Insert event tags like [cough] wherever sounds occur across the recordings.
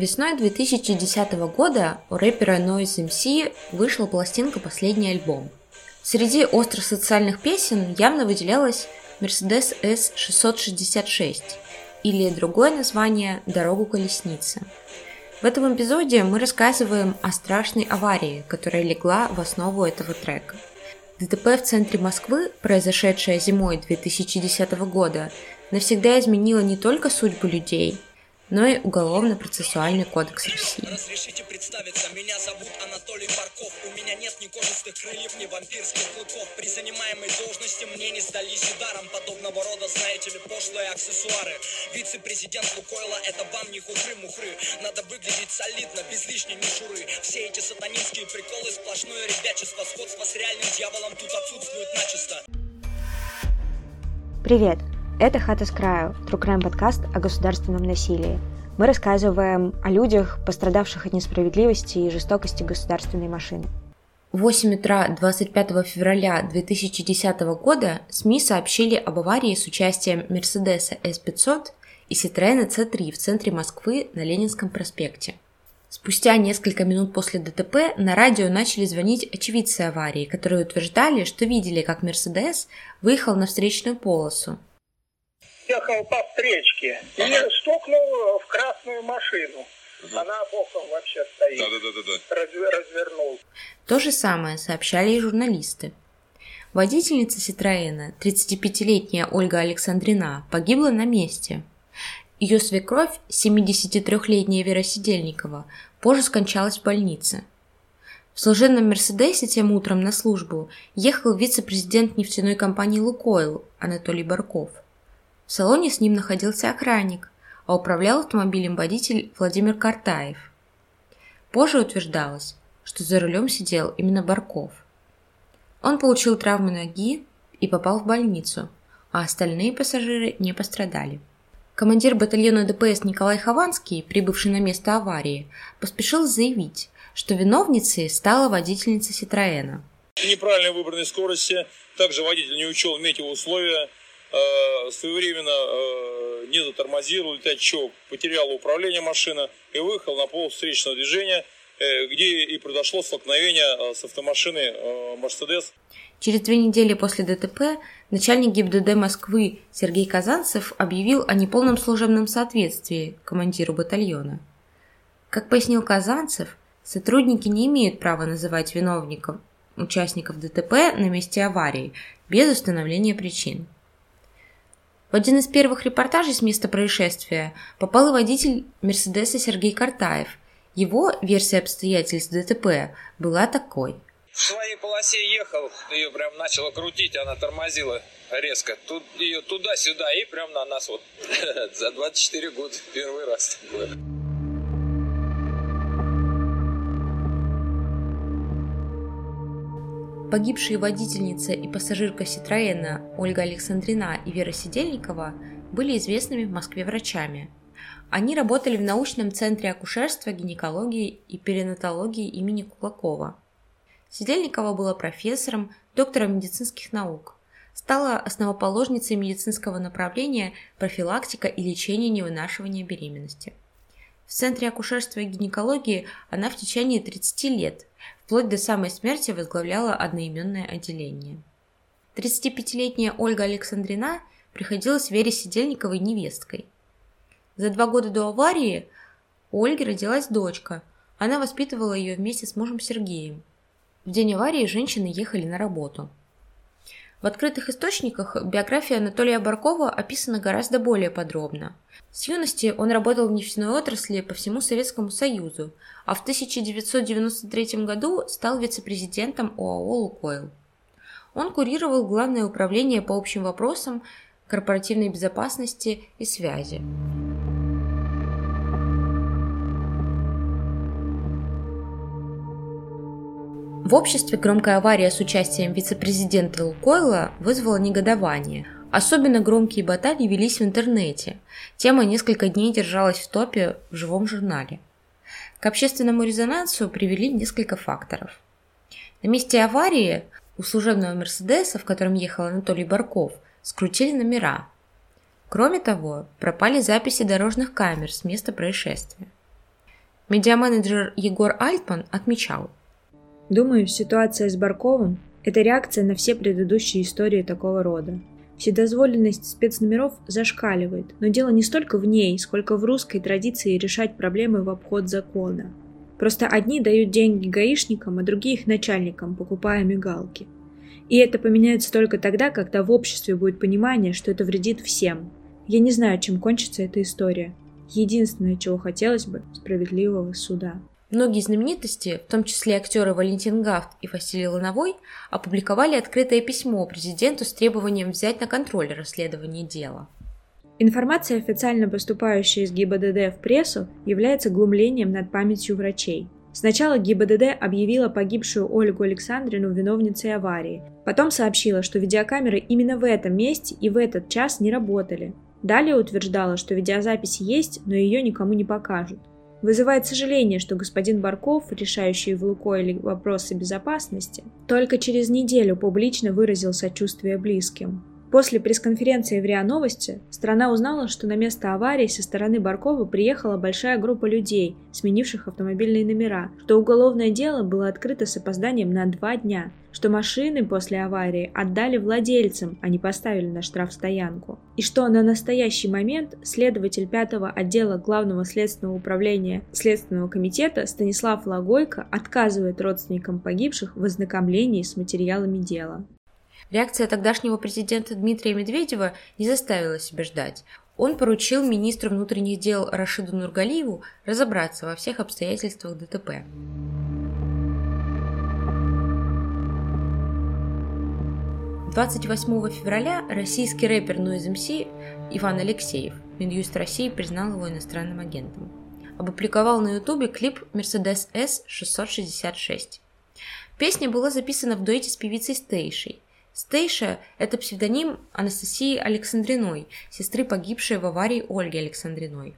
Весной 2010 года у рэпера Noise MC вышла пластинка «Последний альбом». Среди остросоциальных песен явно выделялась Mercedes S666 или другое название «Дорогу колесницы». В этом эпизоде мы рассказываем о страшной аварии, которая легла в основу этого трека. ДТП в центре Москвы, произошедшее зимой 2010 года, навсегда изменило не только судьбу людей – но и Уголовно-процессуальный кодекс России. Разрешите представиться, меня зовут Анатолий Барков. У меня нет ни кожистых крыльев, ни вампирских клыков. При занимаемой должности мне не сдались и даром подобного рода, знаете ли, пошлые аксессуары. Вице-президент Лукойла, это вам не хухры-мухры. Надо выглядеть солидно, без лишней мишуры. Все эти сатанинские приколы, сплошное ребячество, сходство с реальным дьяволом тут отсутствует начисто. Привет! Это «Хата с краю» – Трукрайм подкаст о государственном насилии. Мы рассказываем о людях, пострадавших от несправедливости и жестокости государственной машины. В 8 утра 25 февраля 2010 года СМИ сообщили об аварии с участием Мерседеса S500 и Citroёn C3 в центре Москвы на Ленинском проспекте. Спустя несколько минут после ДТП на радио начали звонить очевидцы аварии, которые утверждали, что видели, как Мерседес выехал на встречную полосу, ехал по встречке ага. и стукнул в красную машину. Ага. Она боком вообще стоит. Да, да, да, да. Развер, развернул. То же самое сообщали и журналисты. Водительница Ситроена, 35-летняя Ольга Александрина, погибла на месте. Ее свекровь, 73-летняя Вера Сидельникова, позже скончалась в больнице. В служебном Мерседесе тем утром на службу ехал вице-президент нефтяной компании «Лукойл» Анатолий Барков – в салоне с ним находился охранник, а управлял автомобилем водитель Владимир Картаев. Позже утверждалось, что за рулем сидел именно Барков. Он получил травму ноги и попал в больницу, а остальные пассажиры не пострадали. Командир батальона ДПС Николай Хованский, прибывший на место аварии, поспешил заявить, что виновницей стала водительница Ситроена. Неправильно выбранной скорости, также водитель не учел метеоусловия, Э, своевременно э, не затормозил, летачок потерял управление машины и выехал на пол встречного движения, э, где и произошло столкновение с автомашиной Мерседес. Через две недели после ДТП начальник ГИБДД Москвы Сергей Казанцев объявил о неполном служебном соответствии командиру батальона. Как пояснил Казанцев, сотрудники не имеют права называть виновников участников ДТП на месте аварии без установления причин. В один из первых репортажей с места происшествия попал и водитель Мерседеса Сергей Картаев. Его версия обстоятельств ДТП была такой. В своей полосе ехал, ее прям начало крутить, она тормозила резко. Тут ее туда-сюда и прям на нас вот [laughs] за 24 года первый раз такое. Погибшие водительница и пассажирка Ситроена Ольга Александрина и Вера Сидельникова были известными в Москве врачами. Они работали в научном центре акушерства, гинекологии и перинатологии имени Кулакова. Сидельникова была профессором, доктором медицинских наук. Стала основоположницей медицинского направления профилактика и лечение невынашивания беременности. В Центре акушерства и гинекологии она в течение 30 лет вплоть до самой смерти возглавляла одноименное отделение. 35-летняя Ольга Александрина приходилась Вере Сидельниковой невесткой. За два года до аварии у Ольги родилась дочка. Она воспитывала ее вместе с мужем Сергеем. В день аварии женщины ехали на работу – в открытых источниках биография Анатолия Баркова описана гораздо более подробно. С юности он работал в нефтяной отрасли по всему Советскому Союзу, а в 1993 году стал вице-президентом ОАО «Лукойл». Он курировал Главное управление по общим вопросам корпоративной безопасности и связи. В обществе громкая авария с участием вице-президента Лукойла вызвала негодование. Особенно громкие баталии велись в интернете. Тема несколько дней держалась в топе в живом журнале. К общественному резонансу привели несколько факторов. На месте аварии у служебного Мерседеса, в котором ехал Анатолий Барков, скрутили номера. Кроме того, пропали записи дорожных камер с места происшествия. Медиаменеджер Егор Альтман отмечал. Думаю, ситуация с Барковым – это реакция на все предыдущие истории такого рода. Вседозволенность спецномеров зашкаливает, но дело не столько в ней, сколько в русской традиции решать проблемы в обход закона. Просто одни дают деньги гаишникам, а другие их начальникам, покупая мигалки. И это поменяется только тогда, когда в обществе будет понимание, что это вредит всем. Я не знаю, чем кончится эта история. Единственное, чего хотелось бы – справедливого суда. Многие знаменитости, в том числе актеры Валентин Гафт и Василий Лановой, опубликовали открытое письмо президенту с требованием взять на контроль расследование дела. Информация, официально поступающая из ГИБДД в прессу, является глумлением над памятью врачей. Сначала ГИБДД объявила погибшую Ольгу Александрину виновницей аварии. Потом сообщила, что видеокамеры именно в этом месте и в этот час не работали. Далее утверждала, что видеозапись есть, но ее никому не покажут. Вызывает сожаление, что господин Барков, решающий в Лукойле вопросы безопасности, только через неделю публично выразил сочувствие близким. После пресс-конференции в РИА Новости страна узнала, что на место аварии со стороны Баркова приехала большая группа людей, сменивших автомобильные номера, что уголовное дело было открыто с опозданием на два дня, что машины после аварии отдали владельцам, а не поставили на штрафстоянку, и что на настоящий момент следователь пятого отдела Главного следственного управления Следственного комитета Станислав Лагойко отказывает родственникам погибших в ознакомлении с материалами дела. Реакция тогдашнего президента Дмитрия Медведева не заставила себя ждать. Он поручил министру внутренних дел Рашиду Нургалиеву разобраться во всех обстоятельствах ДТП. Двадцать восьмого февраля российский рэпер Noise MC Иван Алексеев, Минюст России признал его иностранным агентом, опубликовал на ютубе клип Mercedes S666. Песня была записана в дуэте с певицей Стейшей – Стейша – это псевдоним Анастасии Александриной, сестры погибшей в аварии Ольги Александриной.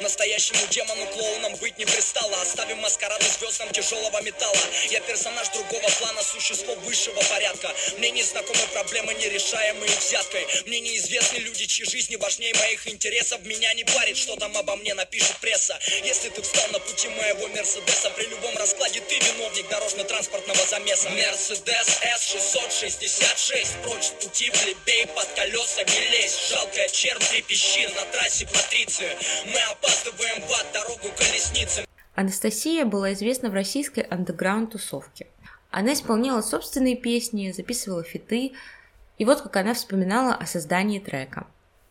Настоящему демону-клоуном быть не пристало. Оставим маскарады звездам тяжелого металла. Я персонаж другого плана, существо высшего порядка. Мне не знакомы проблемы, нерешаемые взяткой. Мне неизвестны люди, чьи жизни важнее моих интересов. Меня не парит, что там обо мне напишет пресса. Если ты встал на пути моего Мерседеса При любом раскладе ты виновник дорожно-транспортного замеса. Мерседес S666 Прочь с пути плебей, под колеса не лезь. Жалкая чернь трепещи на трассе Патриции мы опаздываем в ад, дорогу колесницам. Анастасия была известна в российской андеграунд-тусовке. Она исполняла собственные песни, записывала фиты, и вот как она вспоминала о создании трека.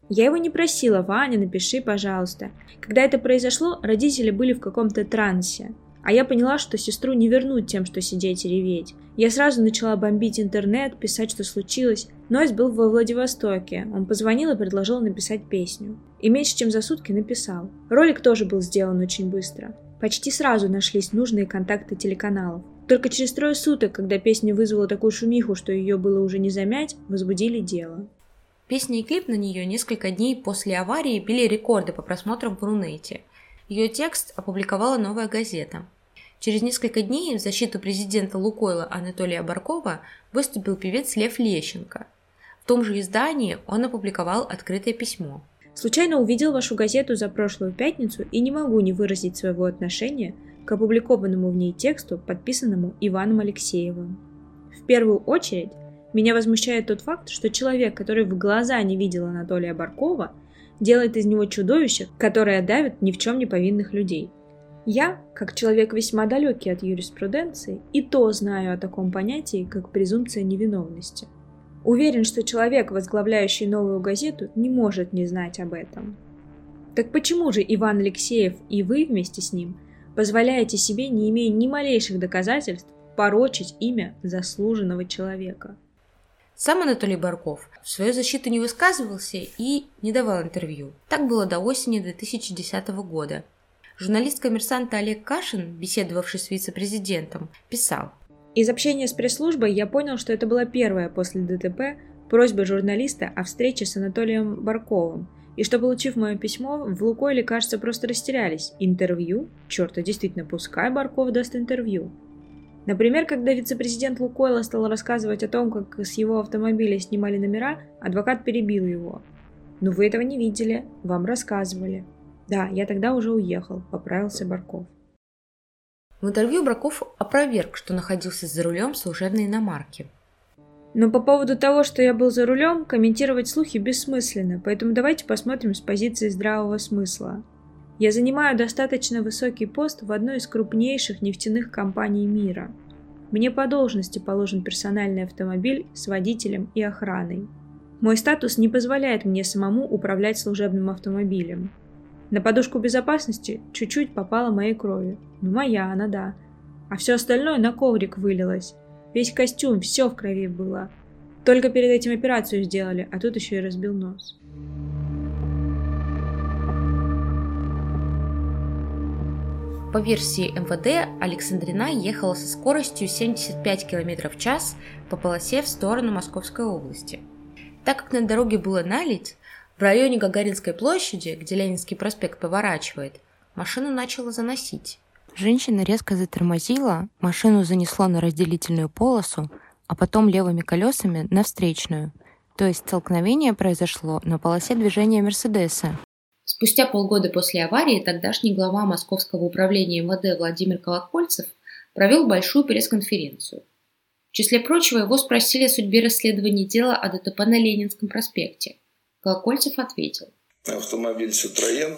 Я его не просила, Ваня, напиши, пожалуйста. Когда это произошло, родители были в каком-то трансе. А я поняла, что сестру не вернуть тем, что сидеть и реветь. Я сразу начала бомбить интернет, писать, что случилось. Нойс был во Владивостоке. Он позвонил и предложил написать песню. И меньше чем за сутки написал. Ролик тоже был сделан очень быстро. Почти сразу нашлись нужные контакты телеканалов. Только через трое суток, когда песня вызвала такую шумиху, что ее было уже не замять, возбудили дело. Песня и клип на нее несколько дней после аварии били рекорды по просмотрам в Рунете. Ее текст опубликовала «Новая газета». Через несколько дней в защиту президента Лукойла Анатолия Баркова выступил певец Лев Лещенко. В том же издании он опубликовал открытое письмо. Случайно увидел вашу газету за прошлую пятницу и не могу не выразить своего отношения к опубликованному в ней тексту, подписанному Иваном Алексеевым. В первую очередь, меня возмущает тот факт, что человек, который в глаза не видел Анатолия Баркова, делает из него чудовище, которое давит ни в чем не повинных людей. Я, как человек весьма далекий от юриспруденции, и то знаю о таком понятии, как презумпция невиновности. Уверен, что человек, возглавляющий новую газету, не может не знать об этом. Так почему же Иван Алексеев и вы вместе с ним позволяете себе, не имея ни малейших доказательств, порочить имя заслуженного человека? Сам Анатолий Барков в свою защиту не высказывался и не давал интервью. Так было до осени 2010 года, Журналист коммерсанта Олег Кашин, беседовавший с вице-президентом, писал. Из общения с пресс-службой я понял, что это была первая после ДТП просьба журналиста о встрече с Анатолием Барковым, и что, получив мое письмо, в Лукойле, кажется, просто растерялись. Интервью? Черт, а действительно, пускай Барков даст интервью. Например, когда вице-президент Лукойла стал рассказывать о том, как с его автомобиля снимали номера, адвокат перебил его. «Но вы этого не видели, вам рассказывали. Да, я тогда уже уехал, поправился Барков. В интервью Браков опроверг, что находился за рулем служебной иномарки. Но по поводу того, что я был за рулем, комментировать слухи бессмысленно, поэтому давайте посмотрим с позиции здравого смысла. Я занимаю достаточно высокий пост в одной из крупнейших нефтяных компаний мира. Мне по должности положен персональный автомобиль с водителем и охраной. Мой статус не позволяет мне самому управлять служебным автомобилем. На подушку безопасности чуть-чуть попала моей крови. Ну, моя она, да. А все остальное на коврик вылилось. Весь костюм, все в крови было. Только перед этим операцию сделали, а тут еще и разбил нос. По версии МВД, Александрина ехала со скоростью 75 км в час по полосе в сторону Московской области. Так как на дороге было налить, в районе Гагаринской площади, где Ленинский проспект поворачивает, машину начало заносить. Женщина резко затормозила, машину занесло на разделительную полосу, а потом левыми колесами на встречную. То есть столкновение произошло на полосе движения Мерседеса. Спустя полгода после аварии тогдашний глава Московского управления МВД Владимир Колокольцев провел большую пресс-конференцию. В числе прочего его спросили о судьбе расследования дела о ДТП на Ленинском проспекте. Колокольцев ответил. Автомобиль «Ситроен»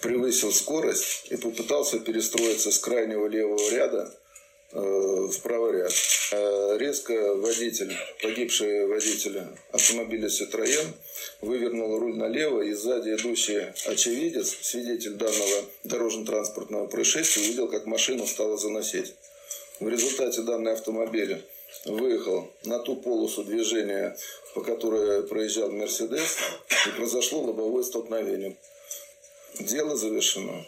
превысил скорость и попытался перестроиться с крайнего левого ряда э, в правый ряд. Э, резко водитель, погибший водитель автомобиля «Ситроен» вывернул руль налево, и сзади идущий очевидец, свидетель данного дорожно-транспортного происшествия, увидел, как машину стало заносить. В результате данный автомобиль выехал на ту полосу движения, по которой проезжал «Мерседес», и произошло лобовое столкновение. Дело завершено.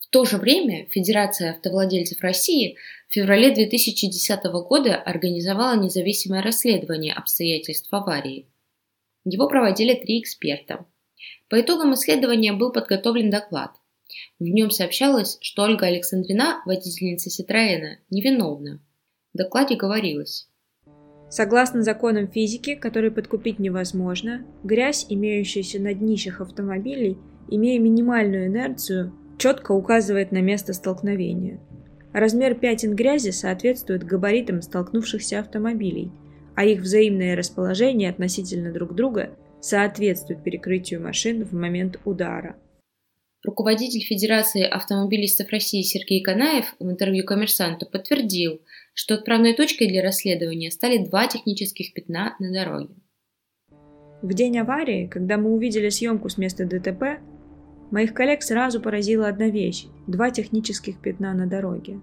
В то же время Федерация автовладельцев России в феврале 2010 года организовала независимое расследование обстоятельств аварии. Его проводили три эксперта. По итогам исследования был подготовлен доклад. В нем сообщалось, что Ольга Александрина, водительница Ситроена, невиновна. В докладе говорилось. Согласно законам физики, которые подкупить невозможно, грязь, имеющаяся на днищах автомобилей, имея минимальную инерцию, четко указывает на место столкновения. Размер пятен грязи соответствует габаритам столкнувшихся автомобилей, а их взаимное расположение относительно друг друга соответствует перекрытию машин в момент удара. Руководитель Федерации автомобилистов России Сергей Канаев в интервью «Коммерсанту» подтвердил, что отправной точкой для расследования стали два технических пятна на дороге. В день аварии, когда мы увидели съемку с места ДТП, Моих коллег сразу поразила одна вещь – два технических пятна на дороге.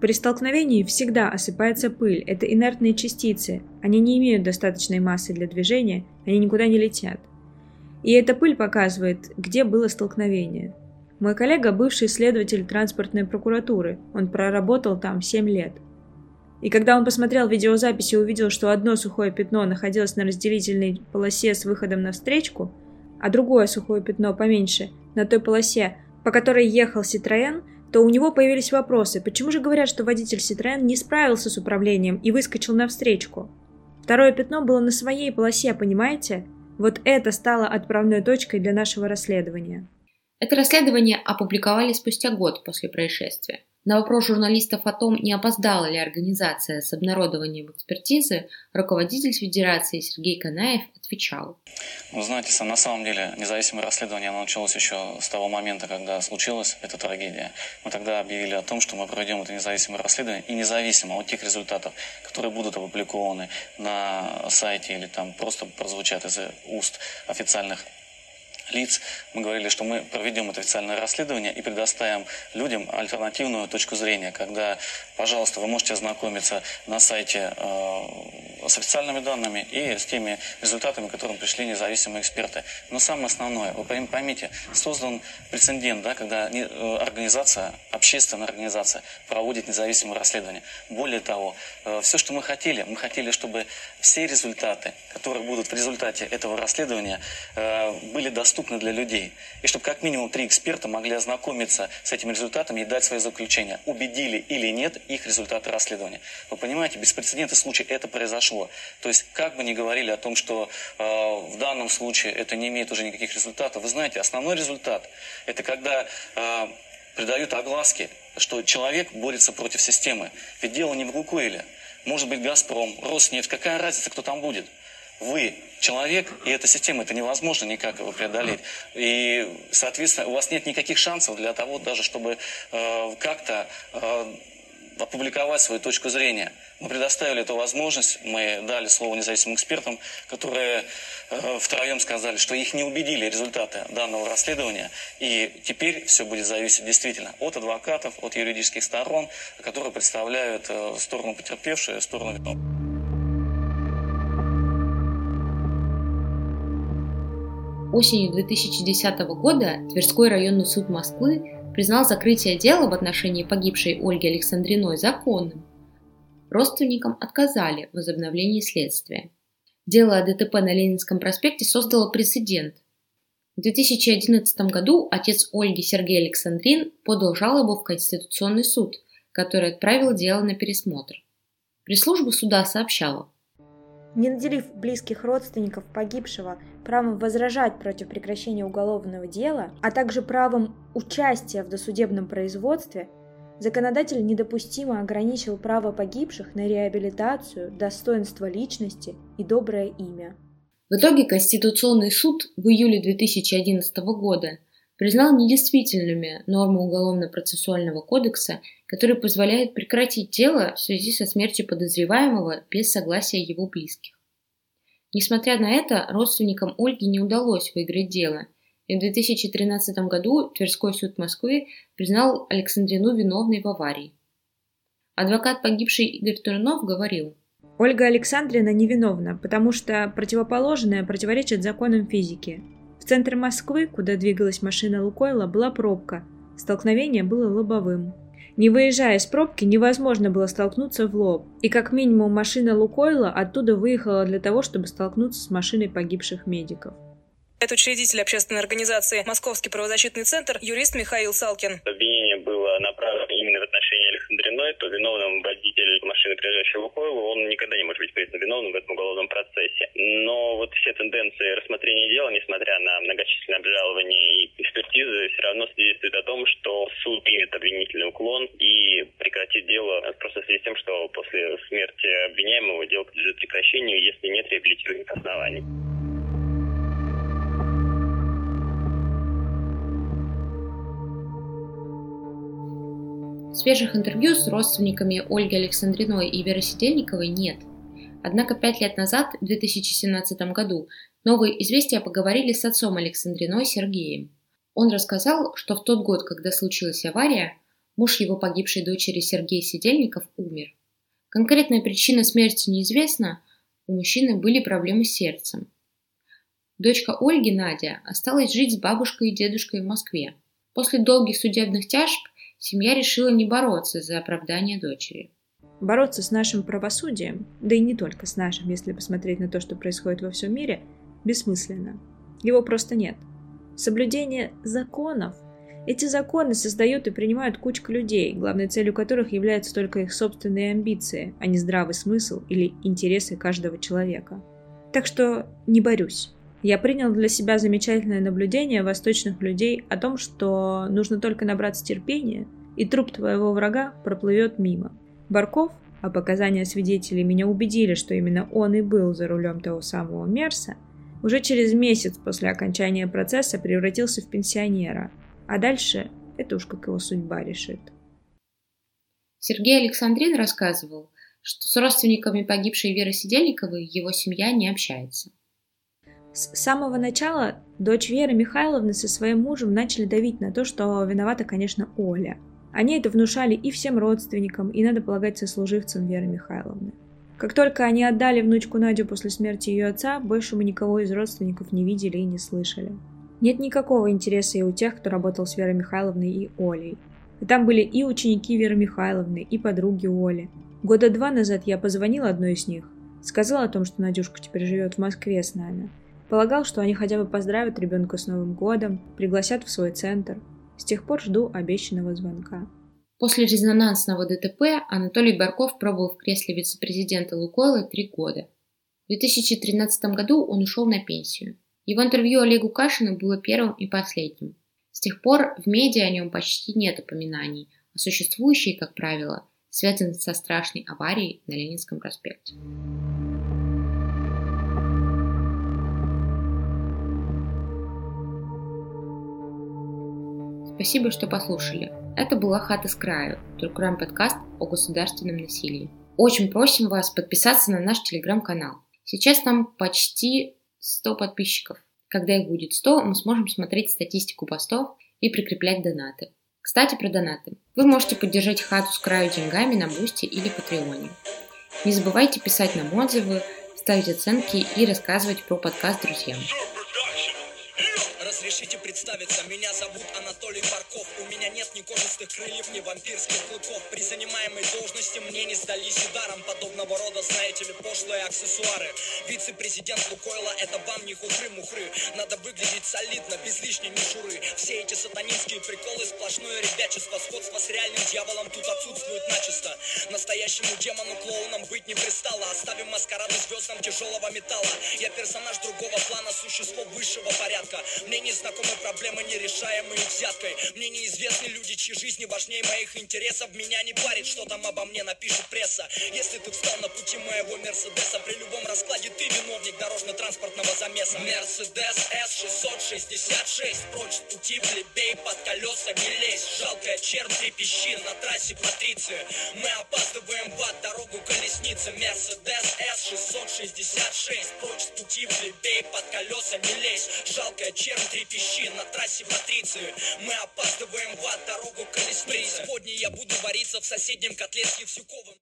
При столкновении всегда осыпается пыль, это инертные частицы, они не имеют достаточной массы для движения, они никуда не летят. И эта пыль показывает, где было столкновение. Мой коллега – бывший следователь транспортной прокуратуры, он проработал там 7 лет. И когда он посмотрел видеозапись и увидел, что одно сухое пятно находилось на разделительной полосе с выходом на встречку, а другое сухое пятно поменьше на той полосе, по которой ехал Ситроен, то у него появились вопросы, почему же говорят, что водитель Ситроен не справился с управлением и выскочил навстречку? Второе пятно было на своей полосе, понимаете? Вот это стало отправной точкой для нашего расследования. Это расследование опубликовали спустя год после происшествия. На вопрос журналистов о том, не опоздала ли организация с обнародованием экспертизы, руководитель Федерации Сергей Канаев отвечал. Вы знаете, на самом деле независимое расследование началось еще с того момента, когда случилась эта трагедия. Мы тогда объявили о том, что мы проведем это независимое расследование и независимо от тех результатов, которые будут опубликованы на сайте или там просто прозвучат из уст официальных лиц. Мы говорили, что мы проведем это официальное расследование и предоставим людям альтернативную точку зрения, когда, пожалуйста, вы можете ознакомиться на сайте э, с официальными данными и с теми результатами, к которым пришли независимые эксперты. Но самое основное, вы поймите, создан прецедент, да, когда э, организация, общественная организация проводит независимое расследование. Более того, э, все, что мы хотели, мы хотели, чтобы все результаты, которые будут в результате этого расследования, были доступны для людей. И чтобы как минимум три эксперта могли ознакомиться с этими результатами и дать свои заключения, убедили или нет их результаты расследования. Вы понимаете, беспрецедентный случай это произошло. То есть, как бы ни говорили о том, что э, в данном случае это не имеет уже никаких результатов, вы знаете, основной результат – это когда э, придают огласки, что человек борется против системы. Ведь дело не в Лукойле. Может быть, Газпром, Роснефть, какая разница, кто там будет? Вы человек, и эта система, это невозможно никак его преодолеть. И, соответственно, у вас нет никаких шансов для того, даже чтобы э, как-то э, опубликовать свою точку зрения. Мы предоставили эту возможность, мы дали слово независимым экспертам, которые э, втроем сказали, что их не убедили результаты данного расследования, и теперь все будет зависеть действительно от адвокатов, от юридических сторон, которые представляют э, сторону потерпевшую, сторону виновного. Осенью 2010 года Тверской районный суд Москвы признал закрытие дела в отношении погибшей Ольги Александриной законным. Родственникам отказали в возобновлении следствия. Дело о ДТП на Ленинском проспекте создало прецедент. В 2011 году отец Ольги Сергей Александрин подал жалобу в Конституционный суд, который отправил дело на пересмотр. Пресс-служба суда сообщала, не наделив близких родственников погибшего правом возражать против прекращения уголовного дела, а также правом участия в досудебном производстве, законодатель недопустимо ограничил право погибших на реабилитацию, достоинство личности и доброе имя. В итоге Конституционный суд в июле 2011 года признал недействительными нормы Уголовно-процессуального кодекса, которые позволяют прекратить дело в связи со смертью подозреваемого без согласия его близких. Несмотря на это, родственникам Ольги не удалось выиграть дело, и в 2013 году Тверской суд Москвы признал Александрину виновной в аварии. Адвокат погибшей Игорь Турнов говорил, Ольга Александрина невиновна, потому что противоположное противоречит законам физики, в центре Москвы, куда двигалась машина Лукойла, была пробка. Столкновение было лобовым. Не выезжая из пробки, невозможно было столкнуться в лоб. И как минимум машина Лукойла оттуда выехала для того, чтобы столкнуться с машиной погибших медиков. Это учредитель общественной организации «Московский правозащитный центр» юрист Михаил Салкин. Обвинение было направлено Александриной, то виновным водитель машины, в Лукойлу, он никогда не может быть признан виновным в этом уголовном процессе. Но вот все тенденции рассмотрения дела, несмотря на многочисленные обжалования и экспертизы, все равно свидетельствуют о том, что суд примет обвинительный уклон и прекратит дело просто в связи с тем, что после смерти обвиняемого дело подлежит прекращению, если нет реабилитируемых оснований. Свежих интервью с родственниками Ольги Александриной и Веры Сидельниковой нет. Однако пять лет назад, в 2017 году, новые известия поговорили с отцом Александриной Сергеем. Он рассказал, что в тот год, когда случилась авария, муж его погибшей дочери Сергей Сидельников умер. Конкретная причина смерти неизвестна, у мужчины были проблемы с сердцем. Дочка Ольги, Надя, осталась жить с бабушкой и дедушкой в Москве. После долгих судебных тяжб семья решила не бороться за оправдание дочери. Бороться с нашим правосудием, да и не только с нашим, если посмотреть на то, что происходит во всем мире, бессмысленно. Его просто нет. Соблюдение законов. Эти законы создают и принимают кучка людей, главной целью которых являются только их собственные амбиции, а не здравый смысл или интересы каждого человека. Так что не борюсь. Я принял для себя замечательное наблюдение восточных людей о том, что нужно только набраться терпения, и труп твоего врага проплывет мимо. Барков, а показания свидетелей меня убедили, что именно он и был за рулем того самого Мерса, уже через месяц после окончания процесса превратился в пенсионера, а дальше это уж как его судьба решит. Сергей Александрин рассказывал, что с родственниками погибшей Веры Сидельниковой его семья не общается. С самого начала дочь Веры Михайловны со своим мужем начали давить на то, что виновата, конечно, Оля. Они это внушали и всем родственникам, и, надо полагать, сослуживцам Веры Михайловны. Как только они отдали внучку Надю после смерти ее отца, больше мы никого из родственников не видели и не слышали. Нет никакого интереса и у тех, кто работал с Верой Михайловной и Олей. И там были и ученики Веры Михайловны, и подруги Оли. Года два назад я позвонила одной из них, сказала о том, что Надюшка теперь живет в Москве с нами – Полагал, что они хотя бы поздравят ребенка с Новым годом, пригласят в свой центр. С тех пор жду обещанного звонка. После резонансного ДТП Анатолий Барков пробовал в кресле вице-президента Лукойла три года. В 2013 году он ушел на пенсию. Его интервью Олегу Кашину было первым и последним. С тех пор в медиа о нем почти нет упоминаний, а существующие, как правило, связаны со страшной аварией на Ленинском проспекте. Спасибо, что послушали. Это была «Хата с краю», true crime подкаст о государственном насилии. Очень просим вас подписаться на наш телеграм-канал. Сейчас там почти 100 подписчиков. Когда их будет 100, мы сможем смотреть статистику постов и прикреплять донаты. Кстати, про донаты. Вы можете поддержать хату с краю деньгами на Boosty или Patreon е. Не забывайте писать нам отзывы, ставить оценки и рассказывать про подкаст друзьям. Разрешите представиться, меня зовут Анатолий Барков У меня нет ни кожистых крыльев, ни вампирских клыков. При занимаемой должности мне не сдались ударом Подобного рода, знаете ли, пошлые аксессуары. Вице-президент Лукойла, это вам не хухры-мухры Надо выглядеть солидно, без лишней мишуры. Все эти сатанинские приколы, сплошное ребячество Сходство с реальным дьяволом тут отсутствует начисто. Настоящему демону-клоуном быть не пристало. Оставим маскарады звездам тяжелого металла. Я персонаж другого плана, существо высшего порядка. Мне не знакомы проблемы, нерешаемые взяткой. Мне неизвестны люди, чьи жизни важнее моих интересов. Меня не парит, что там обо мне напишет пресса. Если ты встал на пути моего Мерседеса При любом раскладе ты виновник дорожно-транспортного замеса. Мерседес С-666 Прочь с пути плебей, под колеса не лезь. Жалкая чернь трепещи на трассе Патриции Мы опаздываем в ад, дорогу колесницы Мерседес С-666 Прочь с пути плебей, под колеса не лезь. Жалкая чернь трепещи на трассе Патриции Мы опаздываем в ад, дорогу колесницы Преисподней я буду вариться в соседнем котле с Евсюковым